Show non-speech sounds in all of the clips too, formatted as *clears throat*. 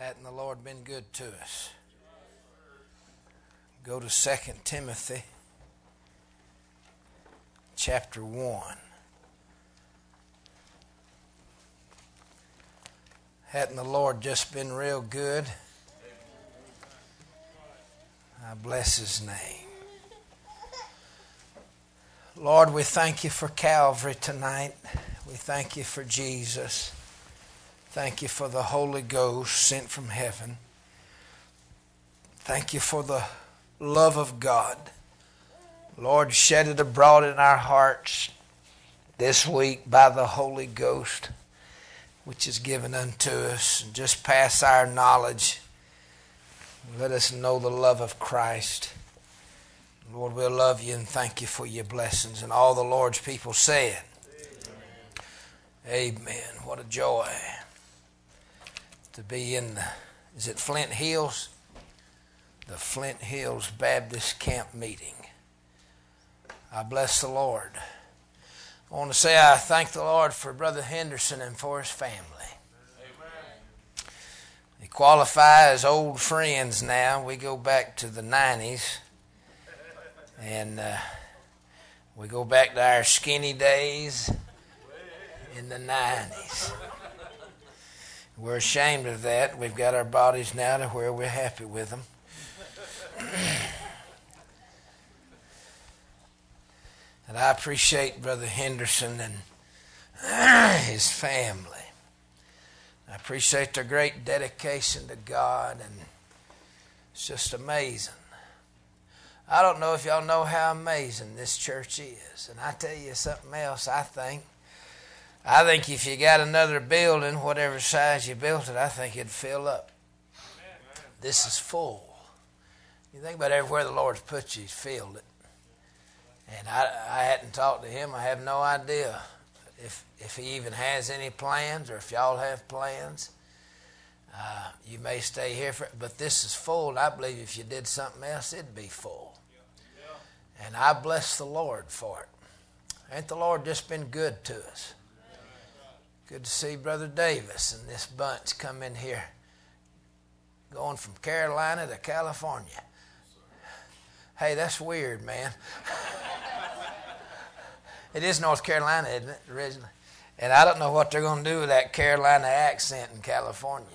Hadn't the Lord been good to us? Go to 2 Timothy chapter 1. Hadn't the Lord just been real good? I bless his name. Lord, we thank you for Calvary tonight. We thank you for Jesus. Thank you for the Holy Ghost sent from heaven. Thank you for the love of God. Lord, shed it abroad in our hearts this week by the Holy Ghost, which is given unto us. And just pass our knowledge. Let us know the love of Christ. Lord, we'll love you and thank you for your blessings. And all the Lord's people said, Amen. Amen. What a joy to be in the, is it Flint Hills? The Flint Hills Baptist Camp Meeting. I bless the Lord. I want to say I thank the Lord for Brother Henderson and for his family. Amen. They qualify as old friends now. We go back to the 90s. And uh, we go back to our skinny days in the 90s. We're ashamed of that. We've got our bodies now to where we're happy with them. *clears throat* and I appreciate Brother Henderson and *clears throat* his family. I appreciate their great dedication to God, and it's just amazing. I don't know if y'all know how amazing this church is. And I tell you something else, I think. I think if you got another building, whatever size you built it, I think it'd fill up. This is full. You think about everywhere the Lord's put you, He's filled it. And I, I hadn't talked to him. I have no idea if if he even has any plans or if y'all have plans. Uh, you may stay here for, but this is full. I believe if you did something else, it'd be full. And I bless the Lord for it. Ain't the Lord just been good to us? Good to see Brother Davis and this bunch come in here, going from Carolina to California. Hey, that's weird, man. *laughs* it is North Carolina, isn't it, originally? And I don't know what they're going to do with that Carolina accent in California.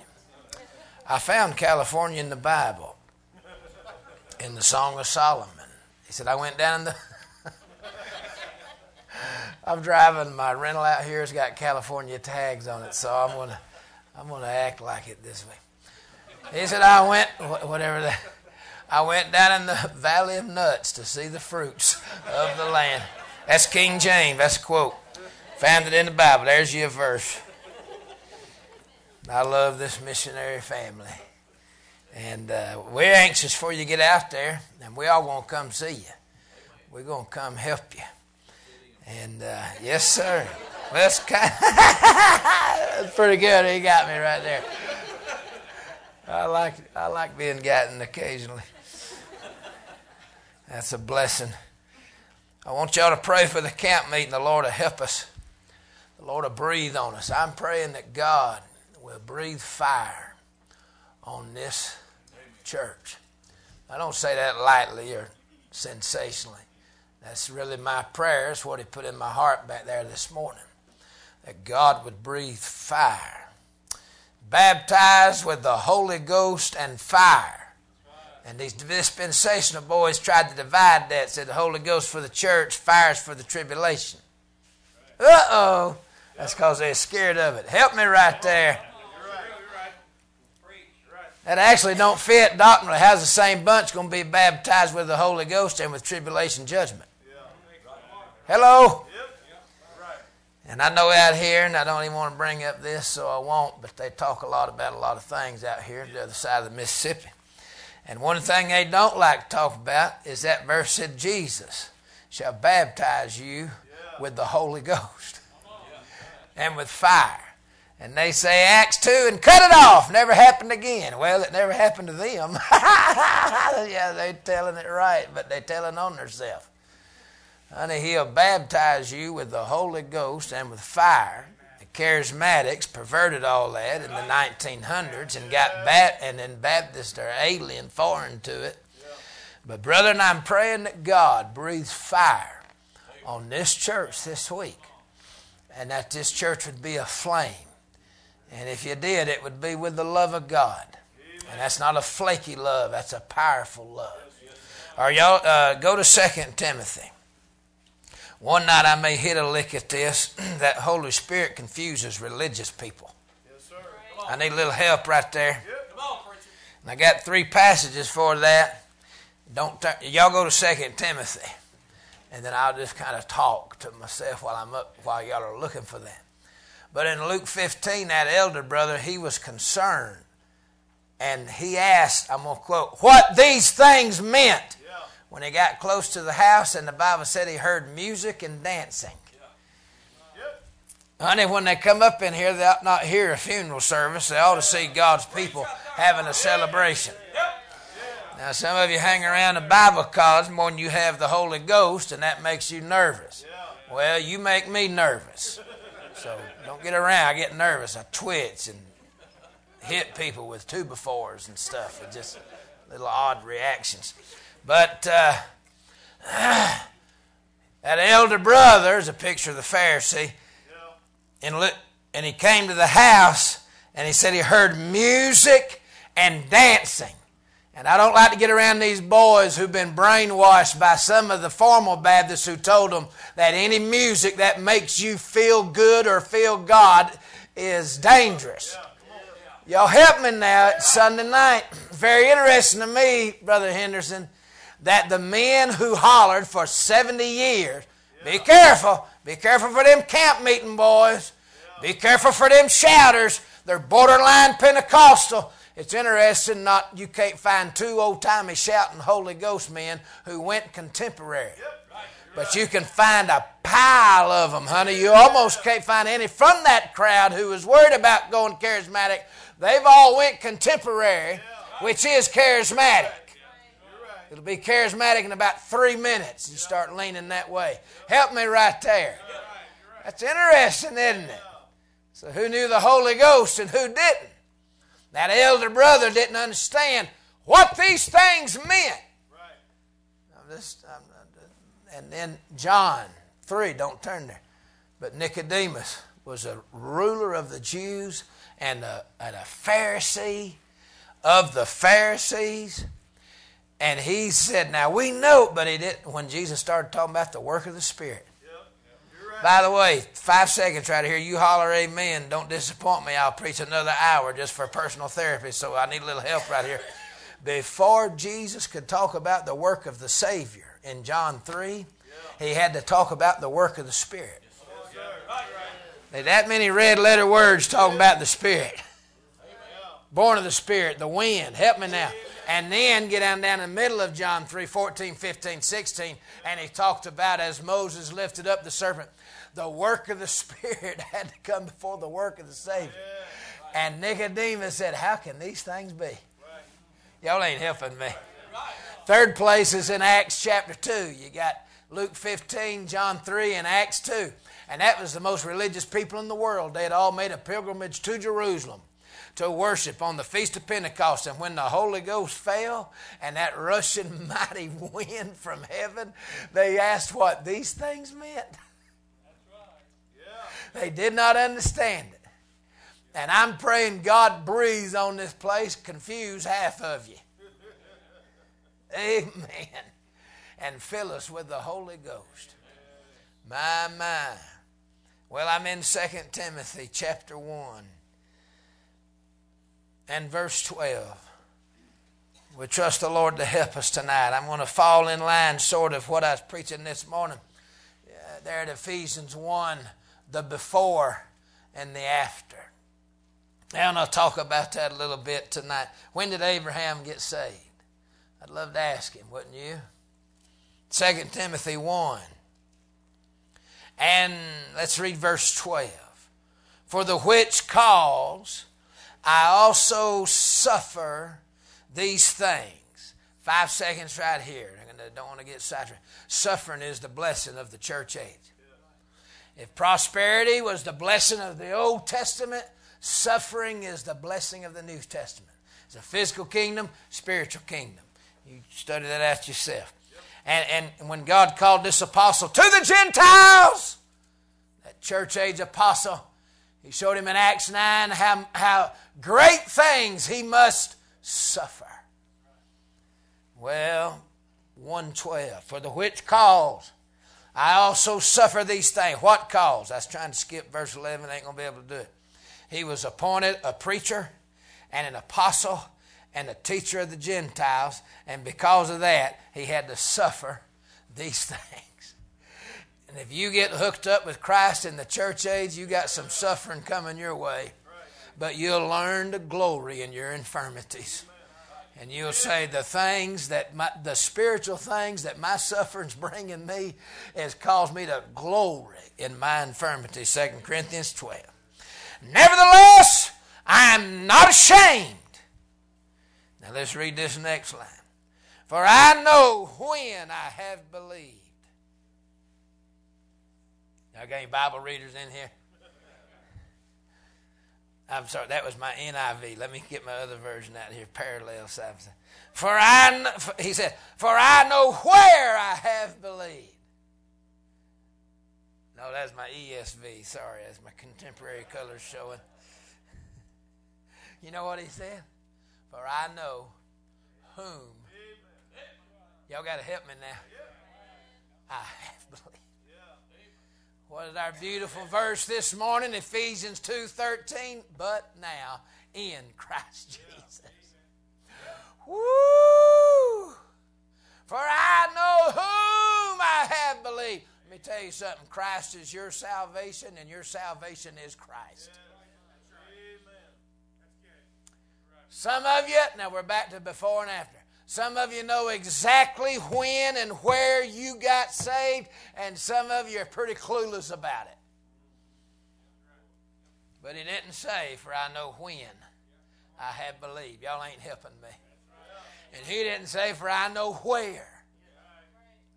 I found California in the Bible, in the Song of Solomon. He said, I went down the. I'm driving my rental out here. It's got California tags on it, so I'm gonna I'm gonna act like it this way. He said, I went whatever that. I went down in the valley of nuts to see the fruits of the land. That's King James. That's a quote. Found it in the Bible. There's your verse. I love this missionary family. And uh, we're anxious for you to get out there, and we all going to come see you. We're going to come help you. And uh, yes, sir. That's, kind of *laughs* pretty good. He got me right there. I like I like being gotten occasionally. That's a blessing. I want y'all to pray for the camp meeting. The Lord will help us. The Lord will breathe on us. I'm praying that God will breathe fire on this church. I don't say that lightly or sensationally. That's really my prayer. It's what He put in my heart back there this morning. That God would breathe fire. Baptized with the Holy Ghost and fire. And these dispensational boys tried to divide that. Said the Holy Ghost for the church, fire's for the tribulation. Uh oh. That's because they're scared of it. Help me right there. That actually don't fit doctrinally. How's the same bunch going to be baptized with the Holy Ghost and with tribulation judgment? Hello? And I know out here, and I don't even want to bring up this, so I won't, but they talk a lot about a lot of things out here, the other side of the Mississippi. And one thing they don't like to talk about is that verse said, Jesus shall baptize you with the Holy Ghost and with fire. And they say Acts 2 and cut it off. Never happened again. Well, it never happened to them. *laughs* yeah, they're telling it right, but they're telling on themselves. Honey, he'll baptize you with the Holy Ghost and with fire. The charismatics perverted all that in the 1900s and got bat and then Baptists are alien foreign to it. But brother, and I'm praying that God breathes fire on this church this week, and that this church would be a flame. And if you did, it would be with the love of God. And that's not a flaky love; that's a powerful love. Are y'all uh, go to Second Timothy. One night I may hit a lick at this. *clears throat* that Holy Spirit confuses religious people. Yes, sir. I need a little help right there. Yep. On, and I got three passages for that. Don't turn, y'all go to Second Timothy, and then I'll just kind of talk to myself while I'm up while y'all are looking for that. But in Luke 15, that elder brother he was concerned, and he asked, I'm gonna quote, what these things meant when he got close to the house, and the Bible said he heard music and dancing. Honey, when they come up in here, they ought not hear a funeral service. They ought to see God's people having a celebration. Now, some of you hang around the Bible college more than you have the Holy Ghost, and that makes you nervous. Well, you make me nervous. So don't get around. I get nervous. I twitch and hit people with two befores and stuff. It's just little odd reactions. But uh, *sighs* that elder brother is a picture of the Pharisee. And, look, and he came to the house and he said he heard music and dancing. And I don't like to get around these boys who've been brainwashed by some of the formal Baptists who told them that any music that makes you feel good or feel God is dangerous. Y'all help me now. It's Sunday night. Very interesting to me, Brother Henderson, that the men who hollered for 70 years, be careful, be careful for them camp meeting boys, be careful for them shouters, they're borderline Pentecostal. It's interesting not you can't find two old timey shouting Holy Ghost men who went contemporary. But you can find a pile of them, honey. You almost can't find any from that crowd who was worried about going charismatic. They've all went contemporary, which is charismatic. It'll be charismatic in about three minutes. You start leaning that way. Help me right there. That's interesting, isn't it? So, who knew the Holy Ghost and who didn't? That elder brother didn't understand what these things meant. This, and then John 3, don't turn there. But Nicodemus was a ruler of the Jews and a, and a Pharisee of the Pharisees. And he said, Now we know, but he didn't. When Jesus started talking about the work of the Spirit. Right. By the way, five seconds right here. You holler amen. Don't disappoint me. I'll preach another hour just for personal therapy, so I need a little help right here. *laughs* Before Jesus could talk about the work of the Savior in John 3, yeah. he had to talk about the work of the Spirit. Yes, that many red letter words talking about the Spirit. Born of the Spirit, the wind. Help me now. And then get down, down in the middle of John 3 14, 15, 16, and he talked about as Moses lifted up the serpent, the work of the *laughs* Spirit had to come before the work of the Savior. And Nicodemus said, How can these things be? Y'all ain't helping me. Third place is in Acts chapter 2. You got Luke 15, John 3, and Acts 2. And that was the most religious people in the world. They had all made a pilgrimage to Jerusalem to worship on the Feast of pentecost. And when the holy ghost fell and that rushing *laughs* mighty wind from heaven they asked what these things meant. *laughs* They did not understand it. And i'm praying god breathes on this place confuse half of you. *laughs* Amen. And fill us with the holy ghost. My my. Well i'm in Second timothy chapter 1 and verse 12. We trust the Lord to help us tonight. I'm going to fall in line, sort of, what I was preaching this morning. there at Ephesians 1, the before and the after. And I'll talk about that a little bit tonight. When did Abraham get saved? I'd love to ask him, wouldn't you? 2 Timothy 1. And let's read verse 12. For the which cause I also suffer these things. Five seconds right here. I don't want to get sidetracked. Suffering is the blessing of the church age. If prosperity was the blessing of the Old Testament, suffering is the blessing of the New Testament. It's a physical kingdom, spiritual kingdom. You study that out yourself. And, and when God called this apostle to the Gentiles, that church age apostle, he showed him in Acts 9 how, how great things he must suffer. Well, 112. For the which cause I also suffer these things. What cause? I was trying to skip verse 11. I ain't going to be able to do it. He was appointed a preacher and an apostle and a teacher of the Gentiles. And because of that, he had to suffer these *laughs* things. And if you get hooked up with Christ in the church age, you got some suffering coming your way. But you'll learn to glory in your infirmities. And you'll say, the things that my, the spiritual things that my suffering's *laughs* bringing me has caused me to glory in my infirmity. 2 Corinthians 12. Nevertheless, I am not ashamed. Now let's read this next line. For I know when I have believed. Y'all got any Bible readers in here? I'm sorry, that was my NIV. Let me get my other version out here, parallel. something. For I, he said, for I know where I have believed. No, that's my ESV. Sorry, that's my contemporary colors showing. You know what he said? For I know whom. Y'all got to help me now. I have believed. What is our beautiful verse this morning? Ephesians 2.13. But now in Christ Jesus. Woo! For I know whom I have believed. Let me tell you something. Christ is your salvation, and your salvation is Christ. Amen. Some of you, now we're back to before and after. Some of you know exactly when and where you got saved, and some of you are pretty clueless about it. But he didn't say, For I know when I have believed. Y'all ain't helping me. And he didn't say, For I know where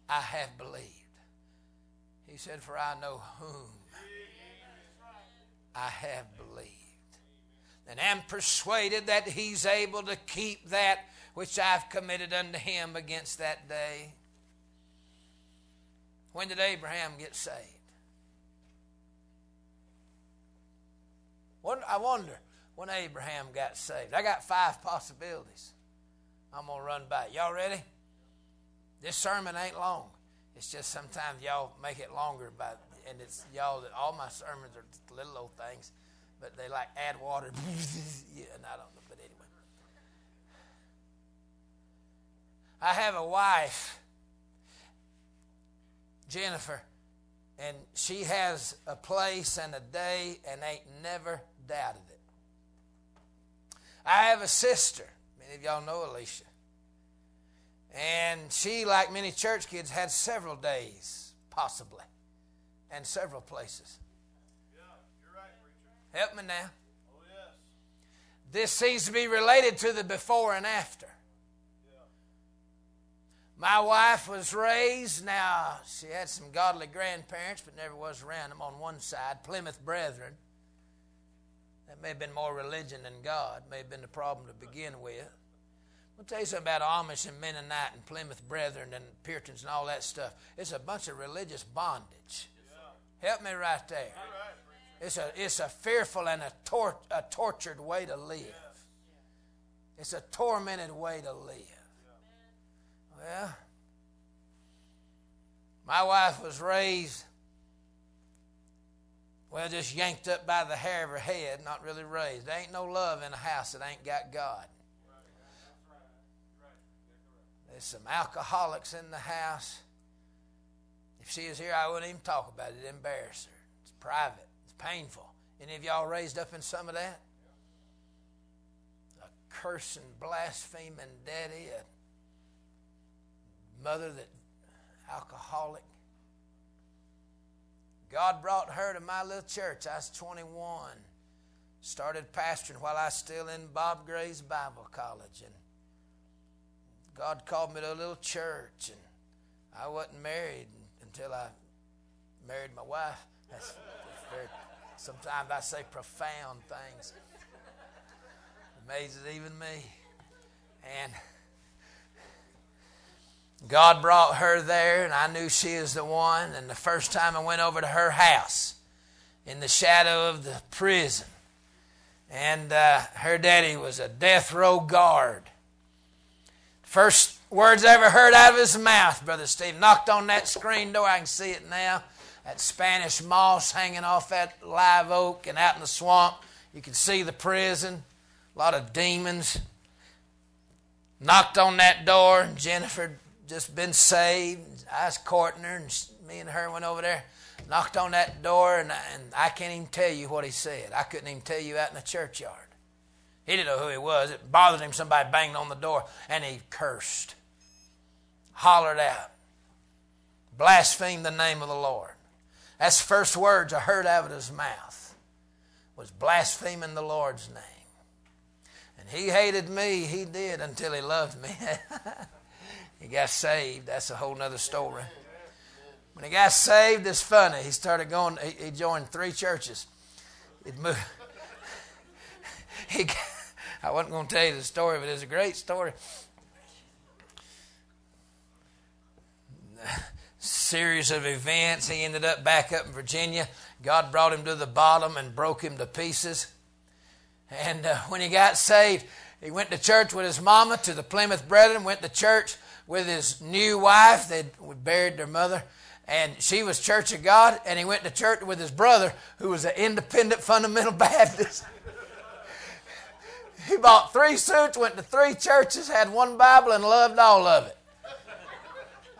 I have believed. He said, For I know whom I have believed. And am persuaded that he's able to keep that which I've committed unto him against that day. When did Abraham get saved? I wonder when Abraham got saved. I got five possibilities. I'm going to run by. Y'all ready? This sermon ain't long. It's just sometimes y'all make it longer by, and it's y'all that all my sermons are little old things, but they like add water. *laughs* yeah, and I don't know. I have a wife, Jennifer, and she has a place and a day and ain't never doubted it. I have a sister. Many of y'all know Alicia. And she, like many church kids, had several days, possibly, and several places. Yeah, you're right, preacher. Help me now. Oh, yes. This seems to be related to the before and after. My wife was raised, now she had some godly grandparents, but never was around them on one side, Plymouth Brethren. That may have been more religion than God, may have been the problem to begin with. I'll tell you something about Amish and Mennonite and Plymouth Brethren and Puritans and all that stuff. It's a bunch of religious bondage. Help me right there. It's a, it's a fearful and a, tor- a tortured way to live. It's a tormented way to live. Well, my wife was raised, well, just yanked up by the hair of her head, not really raised. There ain't no love in a house that ain't got God. There's some alcoholics in the house. If she is here, I wouldn't even talk about it. It'd embarrass her. It's private. It's painful. Any of y'all raised up in some of that? A cursing, blaspheming daddy, a mother that alcoholic. God brought her to my little church. I was 21. Started pastoring while I was still in Bob Gray's Bible College. And God called me to a little church. And I wasn't married until I married my wife That's, that's very, sometimes I say profound things. Amazes even me. And God brought her there, and I knew she was the one. And the first time I went over to her house in the shadow of the prison, and uh, her daddy was a death row guard. First words I ever heard out of his mouth, Brother Steve, knocked on that screen door. I can see it now. That Spanish moss hanging off that live oak, and out in the swamp, you can see the prison. A lot of demons. Knocked on that door, and Jennifer just been saved. I was courting her, and me and her went over there, knocked on that door, and, and I can't even tell you what he said. I couldn't even tell you out in the churchyard. He didn't know who he was. It bothered him. Somebody banged on the door, and he cursed, hollered out, blasphemed the name of the Lord. That's the first words I heard out of his mouth was blaspheming the Lord's name. And he hated me, he did, until he loved me. *laughs* he got saved. That's a whole nother story. When he got saved, it's funny. He started going, he, he joined three churches. It moved. *laughs* he, I wasn't going to tell you the story, but it's a great story. Series of events. He ended up back up in Virginia. God brought him to the bottom and broke him to pieces. And uh, when he got saved, he went to church with his mama to the Plymouth Brethren, went to church with his new wife. They'd buried their mother. And she was Church of God. And he went to church with his brother, who was an independent fundamental *laughs* Baptist. he bought three suits, went to three churches, had one Bible, and loved all of it.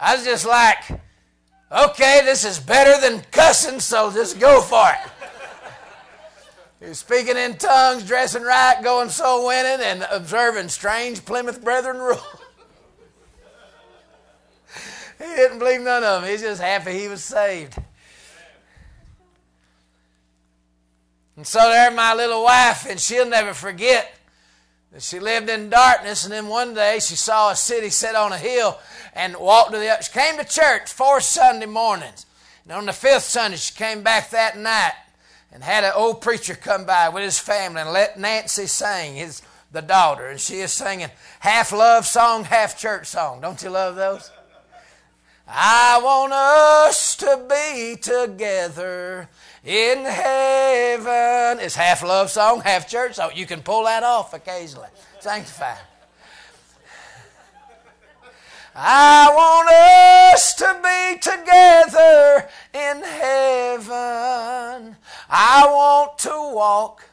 I was just like, okay, this is better than cussing, so just go for it. He was speaking in tongues, dressing right, going soul winning, and observing strange Plymouth Brethren rules. He didn't believe none of them. He's just happy he was saved. And so there, my little wife, and she'll never forget that she lived in darkness. And then one day she saw a city set on a hill and walked to the. She came to church four Sunday mornings. And on the fifth Sunday, she came back that night and had an old preacher come by with his family and let Nancy sing, his the daughter, and she is singing half love song, half church song. Don't you love those? I want us to be together in heaven. It's half love song, half church song. You can pull that off occasionally. Sanctified. I want us to be together in heaven. I want to walk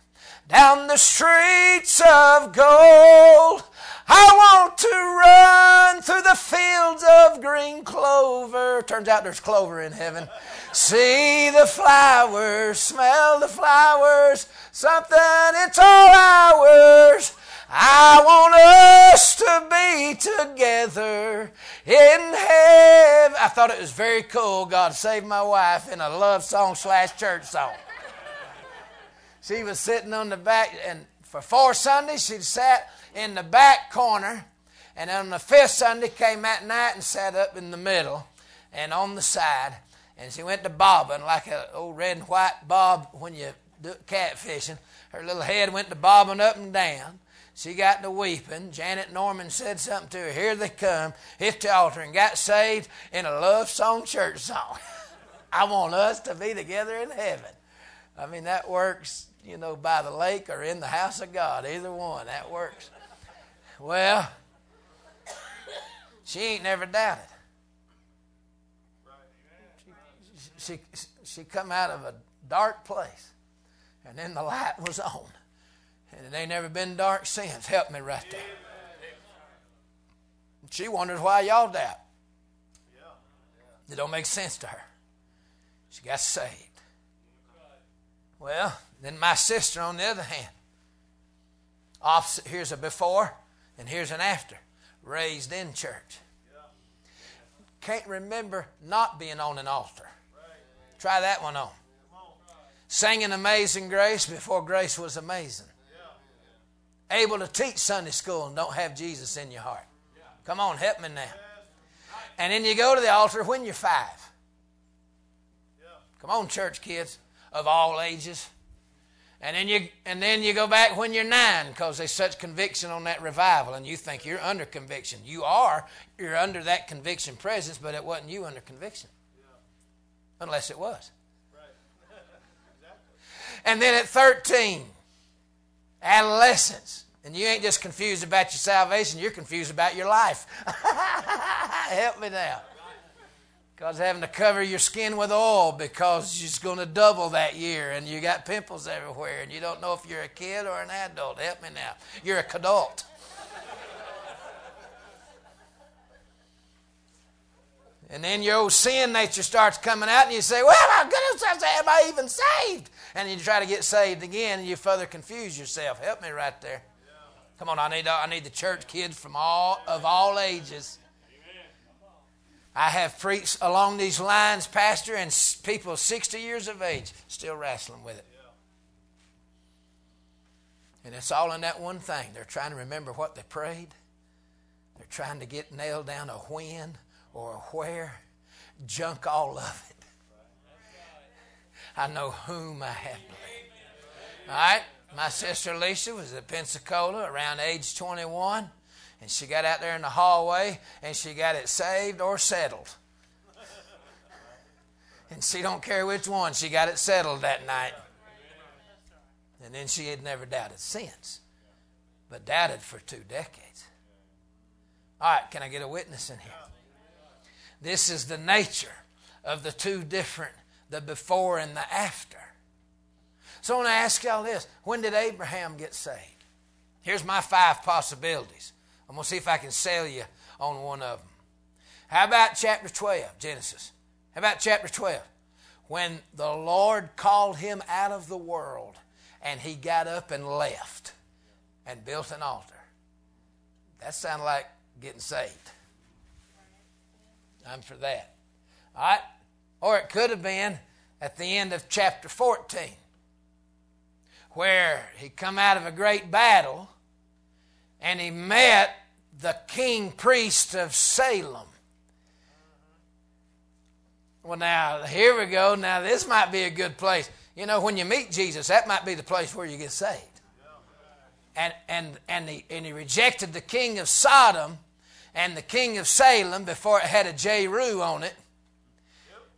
down the streets of gold. I want to run through the fields of green clover. Turns out there's clover in heaven. See the flowers, smell the flowers, something, it's all ours. I want us to be together in heaven. I thought it was very cool. God saved my wife in a love song slash church song. She was sitting on the back, and for four Sundays, she sat in the back corner. And on the fifth Sunday, came that night and sat up in the middle and on the side. And she went to bobbing like an old red and white bob when you do catfishing. Her little head went to bobbing up and down. She got to weeping. Janet Norman said something to her. Here they come. Hit the altar and got saved in a love song church song. *laughs* I want us to be together in heaven. I mean, that works, you know, by the lake or in the house of God. Either one, that works. Well, she ain't never doubted. She, she, she come out of a dark place, and then the light was on. And it ain't never been dark since. Help me right there. She wonders why y'all doubt. It don't make sense to her. She got saved. Well, then my sister, on the other hand, opposite, here's a before and here's an after. Raised in church. Can't remember not being on an altar. Try that one on. Singing Amazing Grace before grace was amazing able to teach Sunday school and don't have Jesus in your heart. Come on, help me now. And then you go to the altar when you're five. Come on, church kids of all ages. And then you and then you go back when you're nine because there's such conviction on that revival, and you think you're under conviction. You are. You're under that conviction presence, but it wasn't you under conviction, unless it was. *laughs* And then at 13, adolescence. And you ain't just confused about your salvation, you're confused about your life. *laughs* Help me now. Because having to cover your skin with oil because it's going to double that year and you got pimples everywhere and you don't know if you're a kid or an adult. Help me now. You're a adult. And then your old sin nature starts coming out, and you say, Well, my goodness, am I even saved? And you try to get saved again, and you further confuse yourself. Help me right there. Come on, I need, I need the church kids from all of all ages. I have preached along these lines, Pastor, and people 60 years of age still wrestling with it. And it's all in that one thing. They're trying to remember what they prayed. They're trying to get nailed down a when or a where. Junk all of it. I know whom I have believed. All right? My sister Lisa was at Pensacola around age 21. And she got out there in the hallway and she got it saved or settled. And she don't care which one, she got it settled that night. And then she had never doubted since, but doubted for two decades. All right, can I get a witness in here? This is the nature of the two different, the before and the after. So I want to ask y'all this when did Abraham get saved? Here's my five possibilities. I'm going to see if I can sell you on one of them. How about chapter 12, Genesis? How about chapter 12? When the Lord called him out of the world and he got up and left and built an altar. That sounded like getting saved. I'm for that. All right? Or it could have been at the end of chapter 14 where he come out of a great battle and he met the king priest of Salem. Well, now, here we go. Now, this might be a good place. You know, when you meet Jesus, that might be the place where you get saved. And, and, and, he, and he rejected the king of Sodom and the king of Salem before it had a Jeru on it.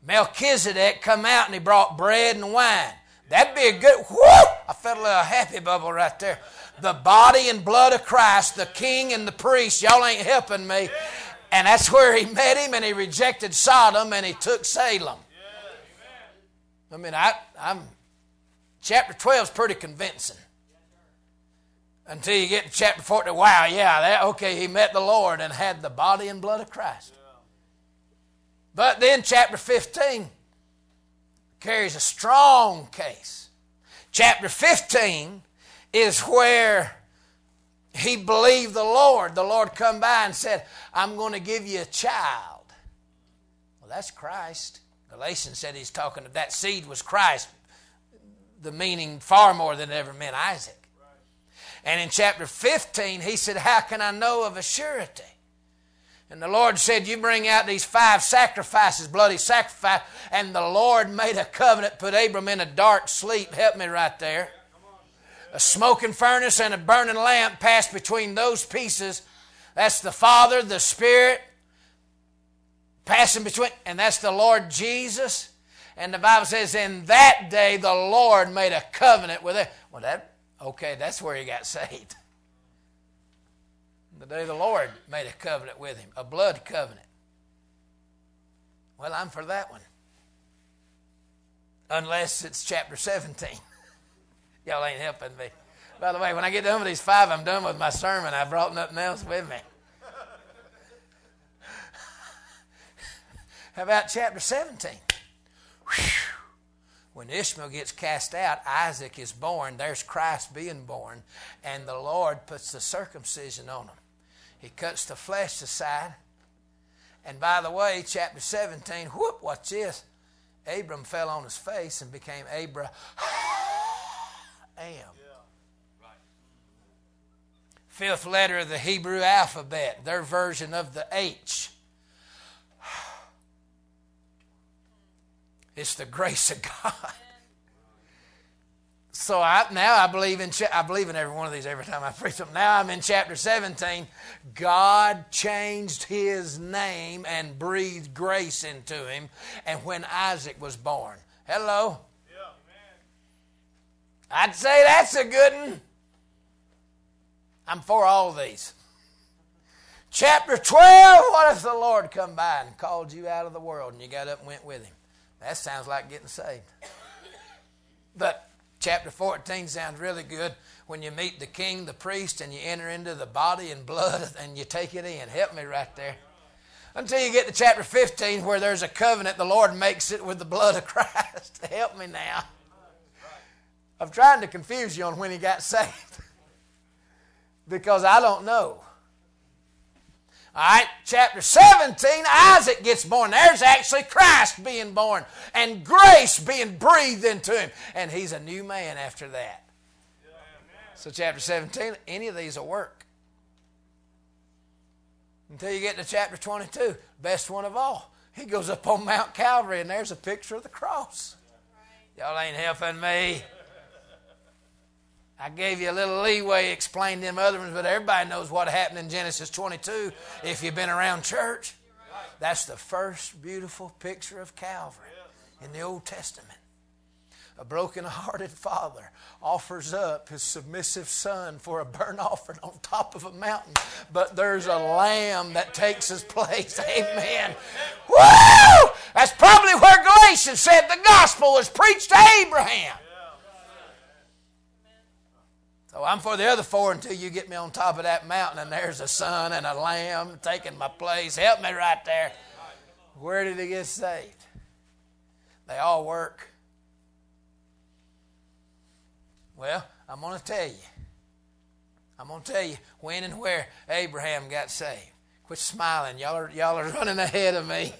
Melchizedek come out and he brought bread and wine. That'd be a good, whoo! I felt a little happy bubble right there the body and blood of Christ, the king and the priest. Y'all ain't helping me. And that's where he met him, and he rejected Sodom and he took Salem. I mean, I, I'm chapter 12 is pretty convincing. Until you get to chapter 14, wow, yeah, that, okay, he met the Lord and had the body and blood of Christ. But then chapter 15 carries a strong case. Chapter 15 is where he believed the Lord. The Lord come by and said, I'm going to give you a child. Well, that's Christ. Galatians said he's talking of that seed was Christ, the meaning far more than it ever meant Isaac. And in chapter 15, he said, How can I know of a surety? And the Lord said, You bring out these five sacrifices, bloody sacrifice. And the Lord made a covenant, put Abram in a dark sleep. Help me right there a smoking furnace and a burning lamp passed between those pieces. That's the Father, the Spirit, passing between, and that's the Lord Jesus. And the Bible says, in that day the Lord made a covenant with it. Well, that okay, that's where he got *laughs* saved. The day the Lord made a covenant with him, a blood covenant. Well, I'm for that one. Unless it's chapter 17. *laughs* Y'all ain't helping me. By the way, when I get done with these five, I'm done with my sermon. I brought nothing else with me. How about chapter 17? Whew. When Ishmael gets cast out, Isaac is born. There's Christ being born. And the Lord puts the circumcision on him. He cuts the flesh aside. And by the way, chapter 17, whoop, watch this. Abram fell on his face and became Abraham am. Fifth letter of the Hebrew alphabet, their version of the H. *sighs* It's the grace of God. So I, now I believe in I believe in every one of these every time I preach them. Now I'm in chapter 17. God changed his name and breathed grace into him. And when Isaac was born, hello. I'd say that's a good one. I'm for all these. Chapter 12, what if the Lord come by and called you out of the world and you got up and went with him? That sounds like getting saved. But chapter 14 sounds really good when you meet the king, the priest, and you enter into the body and blood *laughs* and you take it in. Help me right there. Until you get to chapter 15 where there's a covenant, the Lord makes it with the blood of *laughs* Christ. Help me now. I'm trying to confuse you on when he got *laughs* saved because I don't know. All right, chapter 17, Isaac gets born. There's actually Christ being born and grace being breathed into him. And he's a new man after that. So, chapter 17, any of these will work. Until you get to chapter 22, best one of all. He goes up on Mount Calvary, and there's a picture of the cross. Y'all ain't helping me. I gave you a little leeway explaining them other ones, but everybody knows what happened in Genesis 22 if you've been around church. That's the first beautiful picture of Calvary in the Old Testament. A broken-hearted father offers up his submissive son for a burnt offering on top of a mountain, but there's a lamb that takes his place. *laughs* Amen. Woo! That's probably where Galatians said the gospel was preached to Abraham. So I'm for the other four until you get me on top of that mountain and there's a son and a lamb taking my place. Help me right there. Where did he get saved? They all work. Well, I'm going to tell you. I'm going to tell you when and where Abraham got saved. Quit smiling. Y'all are, y'all are *laughs* running ahead of me.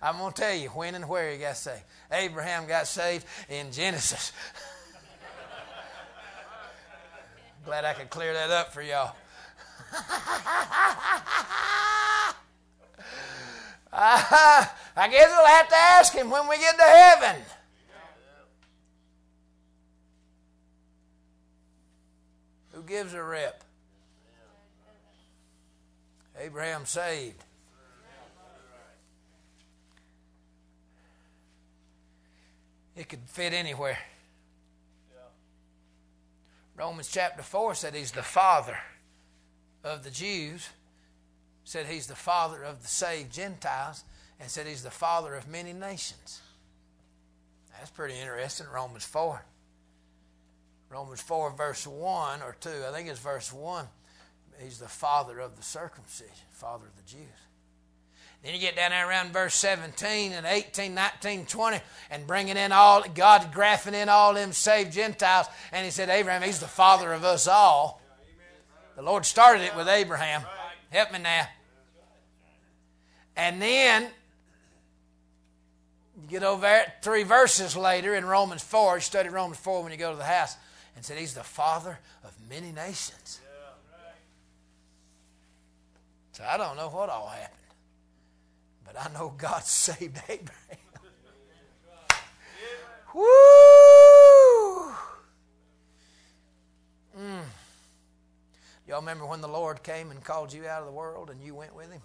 I'm going to tell you when and where he got saved. Abraham got saved in Genesis. *laughs* Glad I could clear that up for y'all. *laughs* I guess we'll have to ask him when we get to heaven. Who gives a rip? Abraham saved. It could fit anywhere. Romans chapter 4 said he's the father of the Jews, said he's the father of the saved Gentiles, and said he's the father of many nations. That's pretty interesting, Romans 4. Romans 4, verse 1 or 2, I think it's verse 1. He's the father of the circumcision, father of the Jews. Then you get down there around verse 17 and 18, 19, 20, and bringing in all, God graphing in all them saved Gentiles. And he said, Abraham, he's the father of us all. The Lord started it with Abraham. Help me now. And then you get over there three verses later in Romans 4. You study Romans 4 when you go to the house. And said, He's the father of many nations. So I don't know what all happened. But I know God *laughs* saved Abraham. *laughs* Woo! Mm. Y'all remember when the Lord came and called you out of the world and you went with him?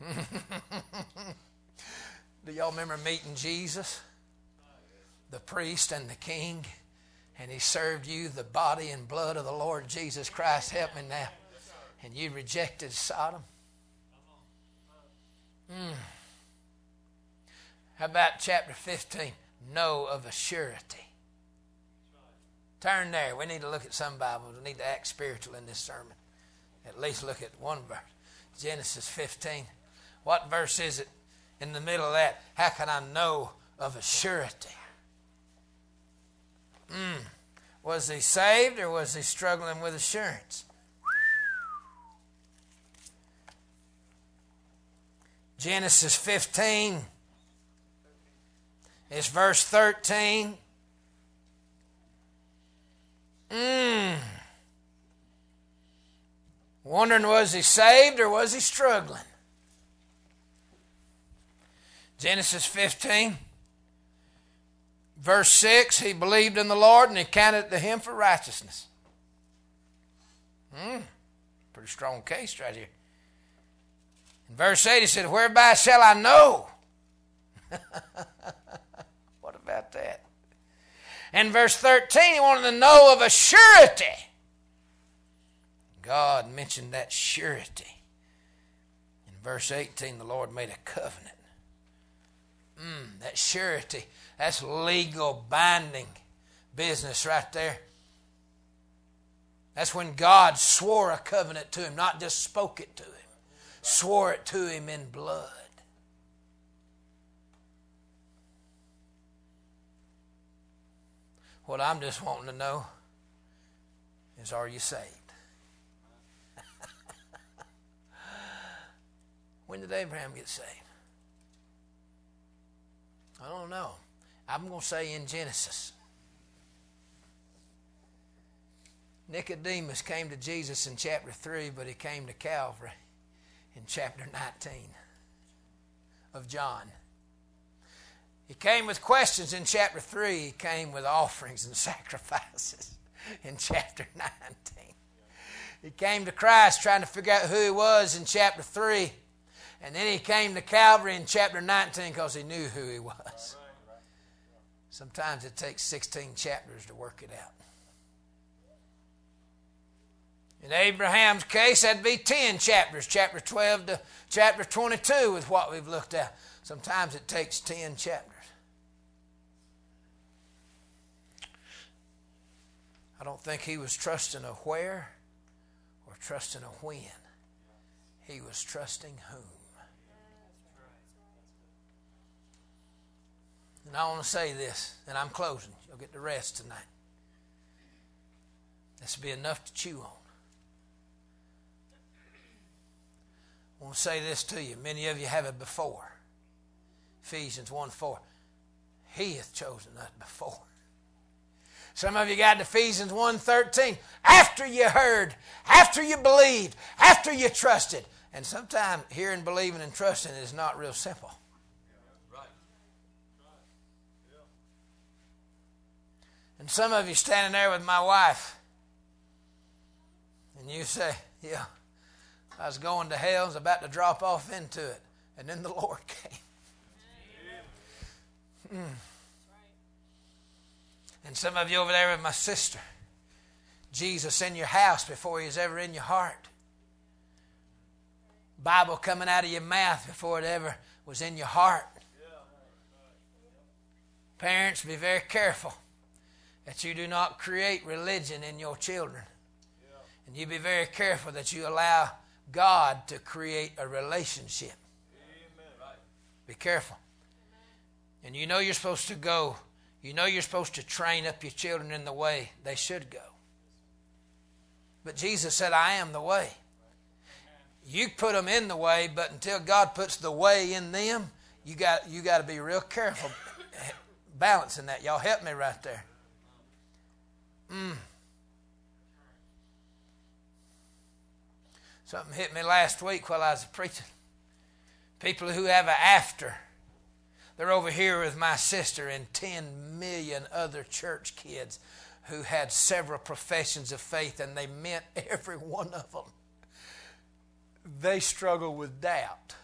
*laughs* Do y'all remember meeting Jesus, the priest and the king, and he served you the body and blood of the Lord Jesus Christ? Help me now. And you rejected Sodom. Mm. How about chapter 15? Know of a surety. Turn there. We need to look at some Bibles. We need to act spiritual in this sermon. At least look at one verse. Genesis 15. What verse is it in the middle of that? How can I know of a surety? Mm. Was he saved or was he struggling with assurance? Genesis 15. It's verse 13. Mm. Wondering was he saved or was he struggling? Genesis 15, verse 6 He believed in the Lord and he counted to him for righteousness. Hmm, pretty strong case right here. In verse 8, he said, Whereby shall I know? *laughs* what about that? In verse 13, he wanted to know of a surety. God mentioned that surety. In verse 18, the Lord made a covenant. Mm, that surety, that's legal binding business right there. That's when God swore a covenant to him, not just spoke it to him, swore it to him in blood. What I'm just wanting to know is are you saved? *laughs* when did Abraham get saved? I don't know. I'm going to say in Genesis. Nicodemus came to Jesus in chapter 3, but he came to Calvary in chapter 19 of John. He came with questions in chapter 3. He came with offerings and *laughs* sacrifices in chapter 19. He came to Christ trying to figure out who he was in chapter 3. And then he came to Calvary in chapter 19 because he knew who he was. Sometimes it takes 16 chapters to work it out. In Abraham's case, that'd be 10 chapters, chapter 12 to chapter 22 with what we've looked at. Sometimes it takes 10 chapters. I don't think he was trusting a where or trusting a when. He was trusting whom. And I want to say this, and I'm closing. You'll get the rest tonight. This will be enough to chew on. I want to say this to you. Many of you have it before. Ephesians 1 4. He hath chosen us before. Some of you got Ephesians 1 13. After you heard, after you believed, after you trusted. And sometimes hearing, believing, and trusting is not real simple. And some of you standing there with my wife, and you say, Yeah, I was going to hell, I was about to drop off into it. And then the Lord *laughs* came. Mm. And some of you over there with my sister, Jesus in your house before he was ever in your heart. Bible coming out of your mouth before it ever was in your heart. Parents, be very careful that you do not create religion in your children. And you be very careful that you allow God to create a relationship. Be careful. And you know you're supposed to go, you know you're supposed to train up your children in the way they should go. But Jesus said, I am the way. You put them in the way, but until God puts the way in them, you got you got to be real careful balancing that. Y'all help me right there. Mm. Something hit me last week while I was preaching. People who have an after. They're over here with my sister and 10 million other church kids who had several professions of faith, and they meant *laughs* every one of them. They struggle with doubt.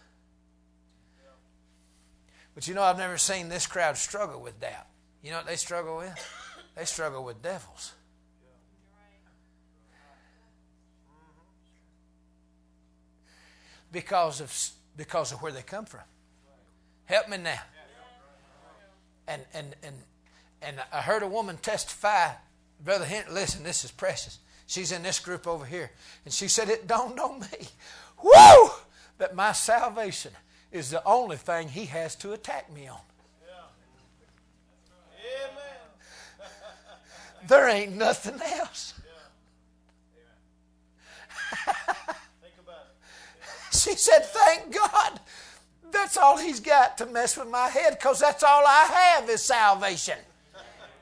But you know, I've never seen this crowd struggle with doubt. You know what they struggle with? They struggle with devils. Because of, because of where they come from. Help me now. And, and, and, and I heard a woman testify, Brother Henry, listen, this is precious. She's in this group over here. And she said, It dawned on me, *laughs* whoo, that my salvation is the only thing he has to attack me on. There ain't nothing else. She said, Thank God. That's all he's got to mess with my head because that's all I have is salvation.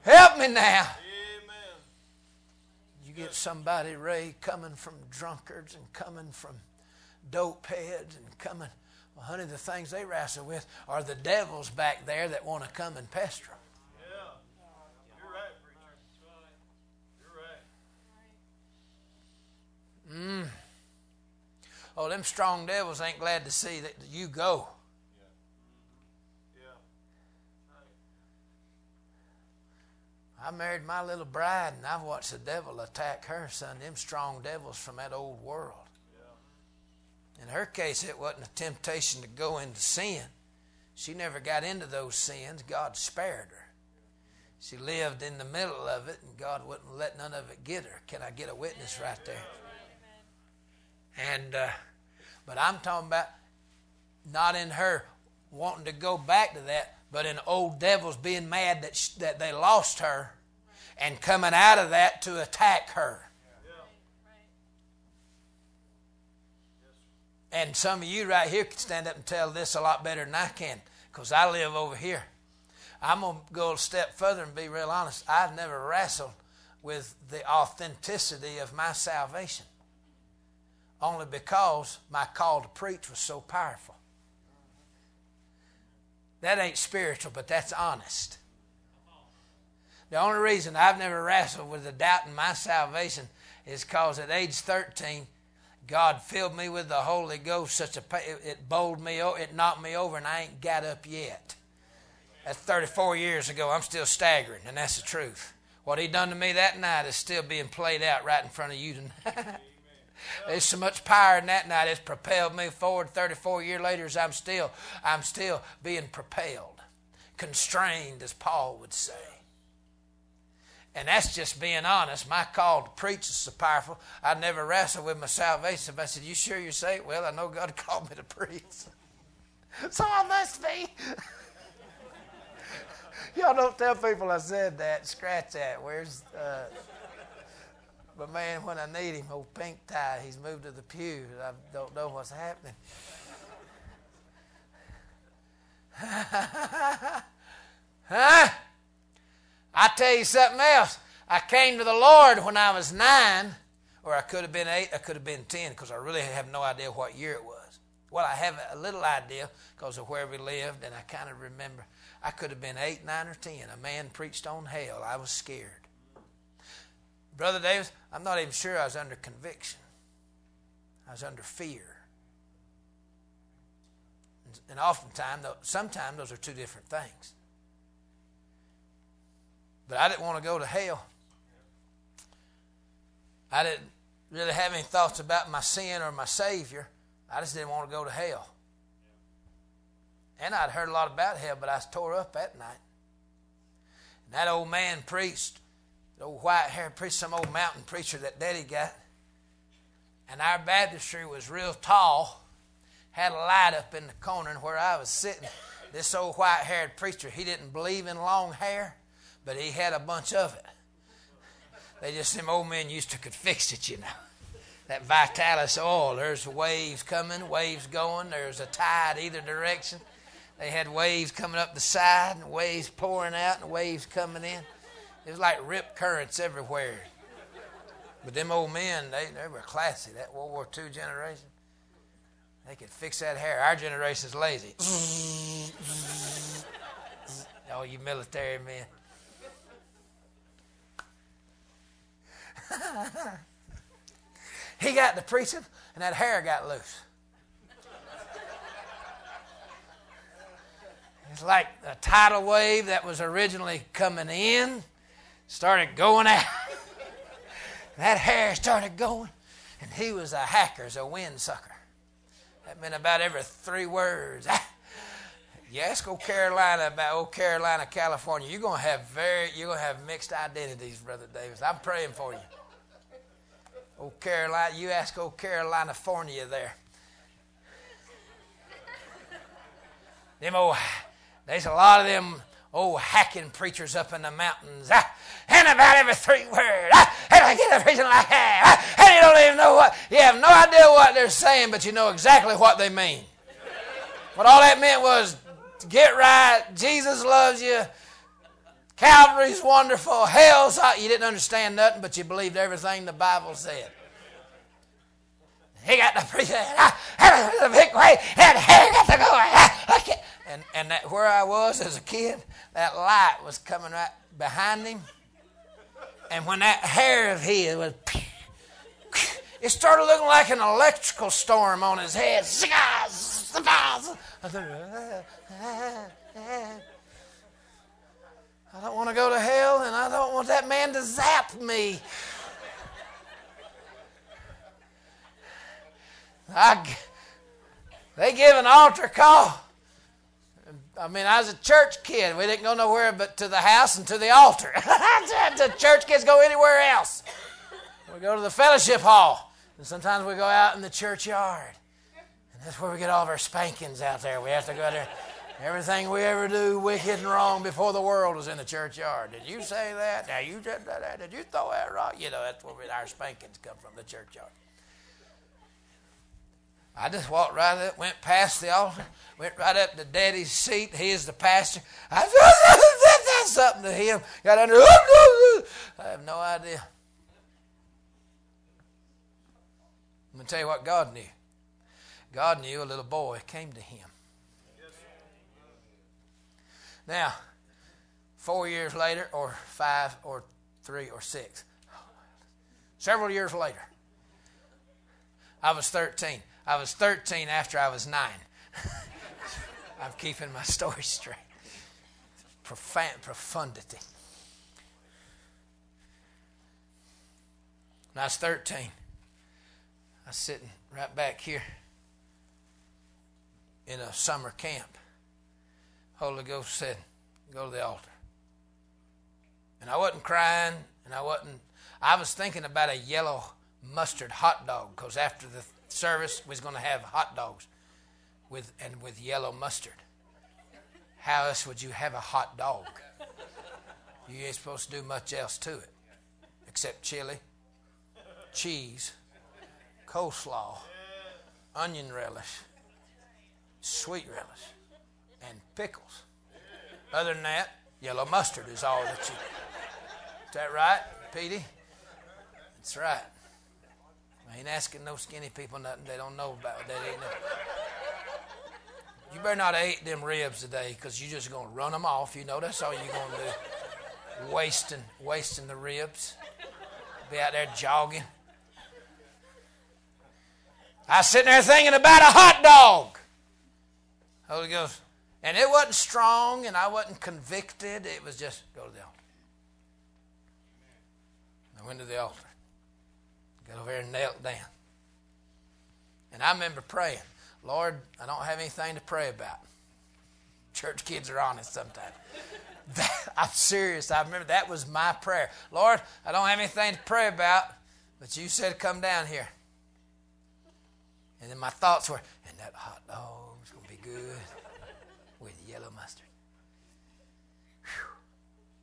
Help me now. Amen. You get somebody, Ray, coming from drunkards and coming from dope heads and coming. Well, honey, the things they wrestle with are the devils back there that want to come and pester them. Yeah. You're right, preacher. You're right. Mm. Oh, them strong devils ain't glad to see that you go. Yeah. I married my little bride, and I've watched the devil attack her, son. Them strong devils from that old world. In her case, it wasn't a temptation to go into sin. She never got into those sins. God spared her. She lived in the middle of it, and God wouldn't let none of it get her. Can I get a witness right there? And, uh, but I'm talking about not in her wanting to go back to that, but in old devils being mad that, sh- that they lost her and coming out of that to attack her. And some of you right here can stand up and tell this a lot better than I can because I live over here. I'm going to go a step further and be real honest. I've never wrestled with the authenticity of my salvation only because my call to preach was so powerful. That ain't spiritual, but that's honest. The only reason I've never wrestled with the doubt in my salvation is because at age 13, God filled me with the Holy Ghost. Such a it bowled me, it knocked me over, and I ain't got up yet. That's 34 years ago. I'm still staggering, and that's the truth. What He done to me that night is still being played out right in front of you tonight. *laughs* There's so much power in that night. It's propelled me forward. 34 years later, as I'm still, I'm still being propelled, constrained, as Paul would say. And that's just being honest. My call to preach is so powerful. I never wrestled with my salvation. If I said, "You sure you're saved?" Well, I know God *laughs* called me to preach, *laughs* so I must be. *laughs* Y'all don't tell people I said that. Scratch that. Where's? Uh, but man, when I need him, old pink tie, he's moved to the pew. I don't know what's happening. *laughs* huh? I tell you something else. I came to the Lord when I was nine, or I could have been eight, I could have been ten, because I really have no idea what year it was. Well, I have a little idea because of where we lived, and I kind of remember. I could have been eight, nine, or ten. A man preached on hell. I was scared. Brother Davis, I'm not even sure I was under conviction. I was under fear. And oftentimes, sometimes those are two different things. But I didn't want to go to hell. I didn't really have any thoughts about my sin or my Savior. I just didn't want to go to hell. And I'd heard a lot about hell, but I was tore up that night. And that old man preached, the old white haired preacher, some old mountain preacher that daddy got. And our baptistry was real tall, had a light up in the corner, where I was sitting, this old white haired preacher, he didn't believe in long hair but he had a bunch of it. They just, them old men used to could fix it, you know. That Vitalis oil, there's waves coming, waves going, there's a tide either direction. They had waves coming up the side and waves pouring out and waves coming in. It was like rip currents everywhere. But them old men, they, they were classy. That World War II generation, they could fix that hair. Our generation's lazy. *laughs* All you military men. *laughs* he got the preaching, and that hair got loose. It's like a tidal wave that was originally coming in started going out. *laughs* that hair started going, and he was a hacker, a wind sucker. That meant about every three words. *laughs* You ask old Carolina about old Carolina, California, you're gonna have very you're gonna have mixed identities, Brother Davis. I'm praying for you. Old Carolina, you ask old Carolina, Fornia there. Them old, there's a lot of them old hacking preachers up in the mountains. Ah, and about every three words. Ah, and I get a preaching like that. Ah, and you don't even know what, you have no idea what they're saying, but you know exactly what they mean. What all that meant was get right, Jesus loves you, Calvary's wonderful. Hell's hot. You didn't understand nothing, but you believed everything the Bible said. He got to preach the big way, and he got to go. And, and that, where I was as a kid, that light was coming right behind him. And when that hair of his was, *laughs* it started looking like an electrical storm on his head. I don't want to go to hell, and I don't want that man to zap me. I, they give an altar call. I mean, I was a church kid. We didn't go nowhere but to the house and to the altar. *laughs* the church kids go anywhere else. We go to the fellowship hall, and sometimes we go out in the churchyard. And that's where we get all of our spankings out there. We have to go there. Everything we ever do wicked and wrong before the world is in the churchyard. Did you say that? Now you did that. Did you throw that rock? You know, that's where our spankings come from, the churchyard. I just walked right up, went past the altar, went right up to Daddy's seat. He is the pastor. I said *laughs* that's something to him. Got under. *laughs* I have no idea. I'm going to tell you what God knew. God knew a little boy came to him. Now, four years later, or five, or three, or six, several years later, I was 13. I was 13 after I was nine. *laughs* I'm keeping my story straight. Profund, profundity. When I was 13, I was sitting right back here in a summer camp. Holy Ghost said, Go to the altar. And I wasn't crying, and I wasn't, I was thinking about a yellow mustard hot dog because after the service was going to have hot dogs with and with yellow mustard. How else would you have a hot dog? You ain't supposed to do much else to it except chili, cheese, coleslaw, onion relish, sweet relish, and pickles. Other than that, yellow mustard is all that you. Is that right, Petey? That's right. I ain't asking no skinny people nothing they don't know about that ain't You better not eat them ribs today because you're just going to run them off. You know that's all you're going to do. Wasting, wasting the ribs. Be out there jogging. I was sitting there thinking about a hot dog. Holy Ghost. And it wasn't strong and I wasn't convicted. It was just go to the altar. I went to the altar. Got over there and knelt down. And I remember praying, Lord, I don't have anything to pray about. Church kids are honest sometimes. *laughs* That, I'm serious. I remember that was my prayer. Lord, I don't have anything to pray about, but you said come down here. And then my thoughts were, and that hot dog's going to be good with yellow mustard.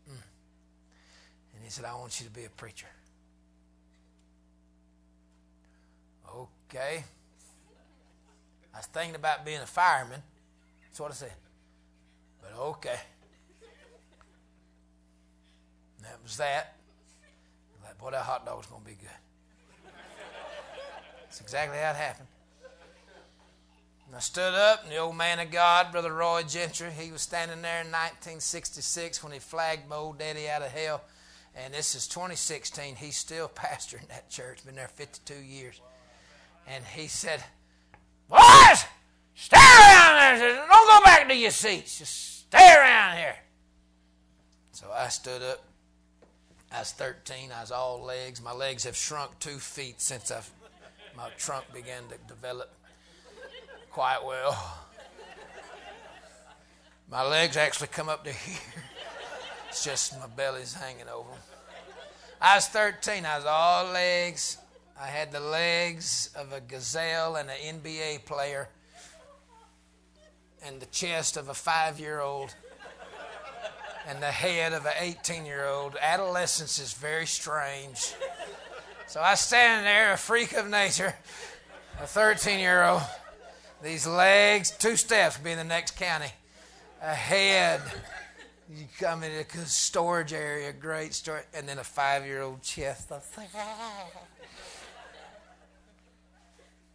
Mm. And he said, I want you to be a preacher. Okay. I was thinking about being a fireman. That's what I said. But okay. That was that. Like, boy, that hot dog's going to be good. That's exactly how it happened. And I stood up, and the old man of God, Brother Roy Gentry, he was standing there in 1966 when he flagged my old daddy out of hell. And this is 2016. He's still *laughs* pastoring that church, been there 52 years. And he said, Boys, stay around there. Don't go back to your seats. Just stay around here. So I stood up. I was 13. I was all legs. My legs have shrunk two feet since I've, my trunk began to develop quite well. My legs actually come up to here. It's just my belly's hanging over. I was 13. I was all legs. I had the legs of a gazelle and an NBA player, and the chest of a five year old, and the head of an 18 year old. Adolescence is very strange. So I stand there, a freak of nature, a 13 year old, these legs, two steps, be in the next county, a head. You come into a storage area, great storage, and then a five year old chest.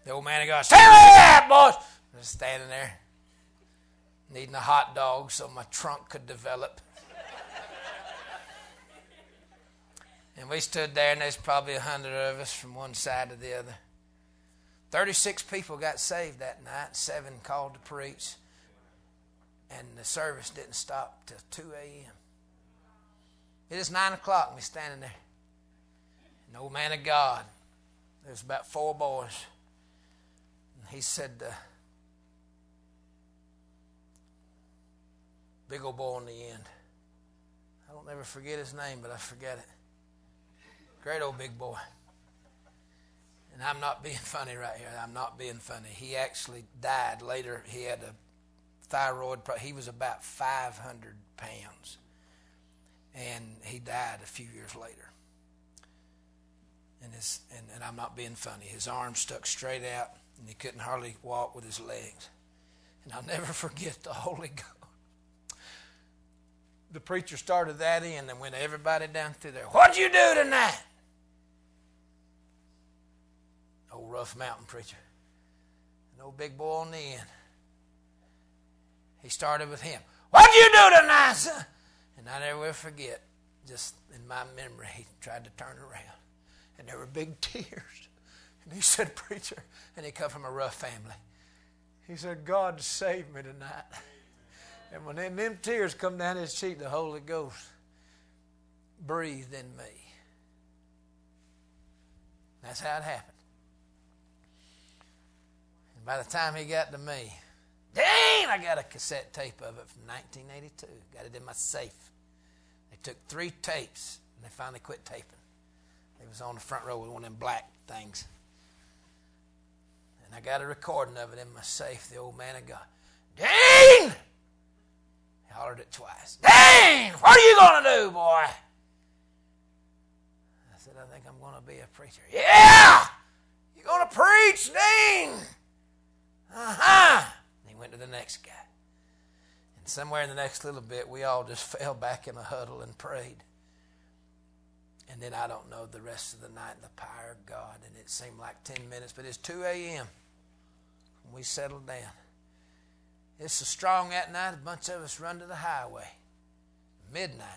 The old man of God, stand there, boys. I was standing there, needing a hot dog so my trunk could develop. and we stood there, and there's probably a hundred of us from one side to the other. 36 people got saved that night, seven called to preach, and the service didn't stop till 2 a.m. It is 9 o'clock, and we're standing there. An old man of God, there's about four boys, he said, uh, big old boy in the end. I don't ever forget his name, but I forget it. Great old big boy and I'm not being *laughs* funny right here. I'm not being funny. He actually died later. He had a thyroid. He was about 500 pounds, and he died a few years later. And, his, and, and I'm not being funny. His arm stuck straight out, and he couldn't hardly walk with his legs. And I'll *laughs* never forget the Holy Ghost. The preacher started that in and went everybody down through there. What'd you do tonight? Old rough mountain preacher. An old big boy on the end. He started with him. What'd you do tonight, son? And I never will forget, just in my memory, he tried to turn around. And there were big *laughs* tears. And he *laughs* said, Preacher, and he come from a rough family. He said, God saved me tonight. And when them, tears come down his cheek, the Holy Ghost breathed in me. That's how it happened. And by the time he got to me, dang, I got a cassette tape of it from 1982. Got it in my safe. They took three tapes and they finally quit taping. It was on the front row with one of them black things. And I got a recording of it in my safe. The old man of God, Dean! He hollered it twice. Dean, what are you going to do, boy? I said, I think I'm going to be a preacher. Yeah! You're going to preach, Dean! Uh-huh. Aha! He went to the next guy. And somewhere in the next little bit, we all just *laughs* fell back in a huddle and prayed. And then I don't know the rest of the night, the power of God. And it seemed like 10 minutes, but it's 2 a.m. We settled down. It's so strong that night, a bunch of us run to the highway. Midnight,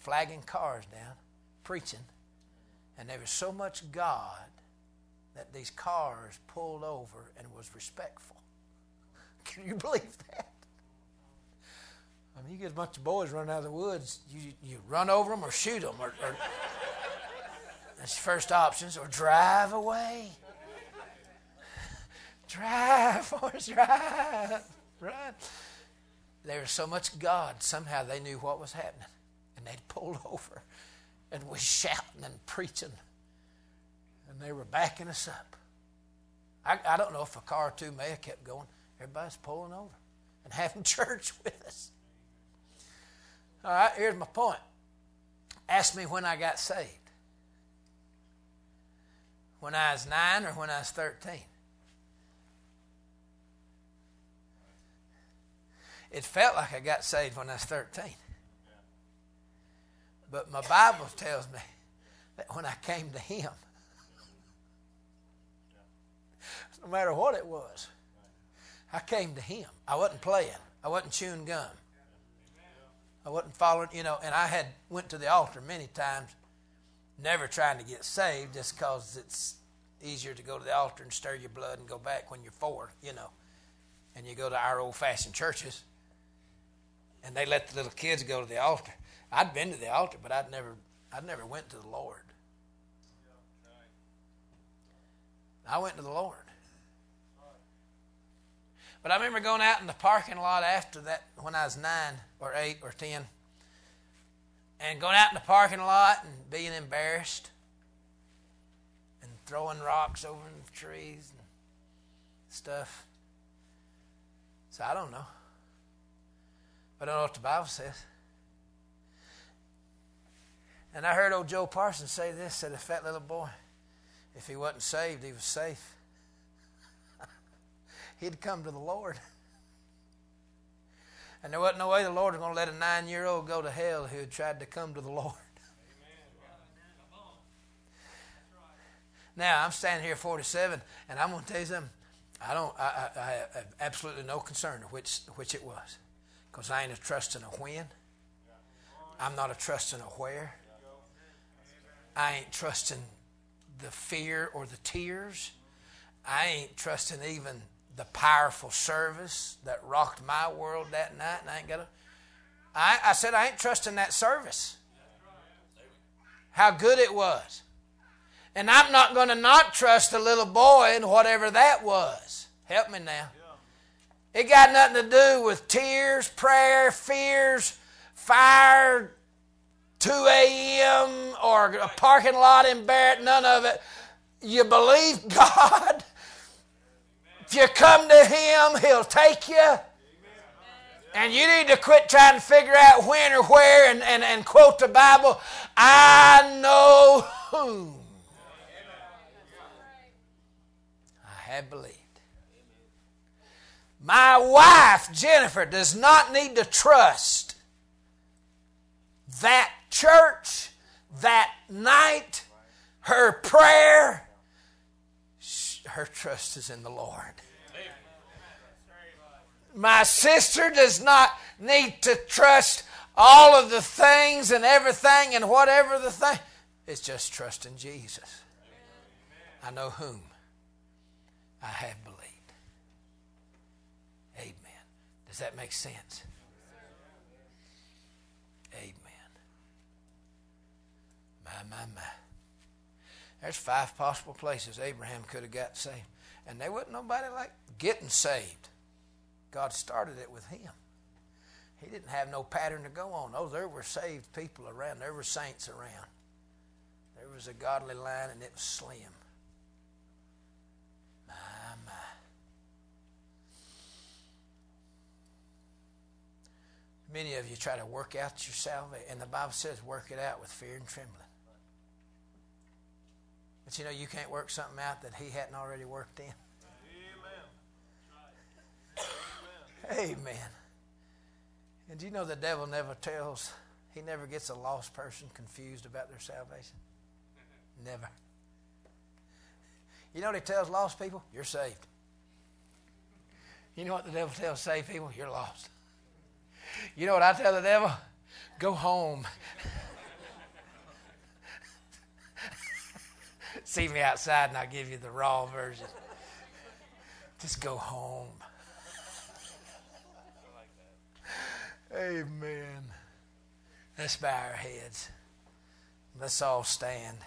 flagging cars down, preaching. And there was so much God that these cars pulled over and was respectful. *laughs* Can you believe that? I mean, you get a bunch of boys running out of the woods, you, you run over them or shoot them, or, or *laughs* that's your first options, or drive away. *laughs* drive, *laughs* drive, run. There was so much God, somehow they knew what was happening, and they'd pulled *laughs* over, and was shouting and preaching, and they were backing us up. I, I don't know if a car or two may have kept going. Everybody's pulling over and *laughs* having church with us. All right, here's my point. Ask me when I got saved. When I was nine or when I was 13? It felt like I got saved when I was 13. But my Bible tells me that when I came to Him, *laughs* no matter what it was, I came to him. I wasn't playing. I wasn't chewing gum. I wasn't following, you know, and I had went to the altar many times, never trying to get saved just because it's easier to go to the altar and stir your blood and go back when you're four, you know. And you go to our old fashioned churches and they let the little kids go to the altar. I'd been to the altar, but I'd never I'd never went to the Lord. I went to the Lord. But I remember going out in the parking lot after that when I was nine or eight or ten, and going out in the parking lot and being embarrassed and throwing rocks over the trees and stuff. So I don't know. But I don't know what the Bible says. And I heard old Joe Parsons say this, said if fat little boy, if he wasn't saved, he was safe *laughs* he'd come to the Lord. And there wasn't no way the Lord was going to let a nine year old go to hell who had tried to come to the Lord. *laughs* Now I'm standing here 47, and I'm going to tell you something. I don't. I, I, I have absolutely no concern which which it was, because I ain't a trusting a when. I'm not a trusting a where. I ain't trusting the fear or the tears. I ain't trusting even the powerful service that rocked my world that night, and I ain't got to. I, I said I ain't trusting that service. How good it was. And I'm not going to not trust the little boy and whatever that was. Help me now. It got nothing to do with tears, prayer, fears, fire, 2 a.m. or a parking lot in Barrett, none of it. You believe *laughs* God. If you come to Him, He'll take you. And you need to quit trying to figure out when or where and, and, and quote the Bible. I know whom I have believed. My wife, Jennifer, does not need to trust that church, that night, her prayer. Her trust is in the Lord. My sister does not need to trust all of the things and everything and whatever the thing. It's just trusting Jesus. I know whom I have believed. Amen. Does that make sense? Amen. My, my, my. There's five possible places Abraham could have got saved. And there wasn't nobody like getting saved. God started it with him. He didn't have no pattern to go on. Oh, there were saved people around. There were saints around. There was a godly line, and it was slim. Many of you try to work out your salvation, and the Bible says work it out with fear and trembling. But you know, you can't work something out that He hadn't already worked in. Amen. Amen. And do you know the devil never tells, he never gets a lost person confused about their salvation? Never. You know what he tells lost people? You're saved. You know what the devil tells saved people? You're lost. You know what I tell the devil? Go home. See me outside and I'll give you the raw version. Just go home. Amen. Let's bow our heads. Let's all stand.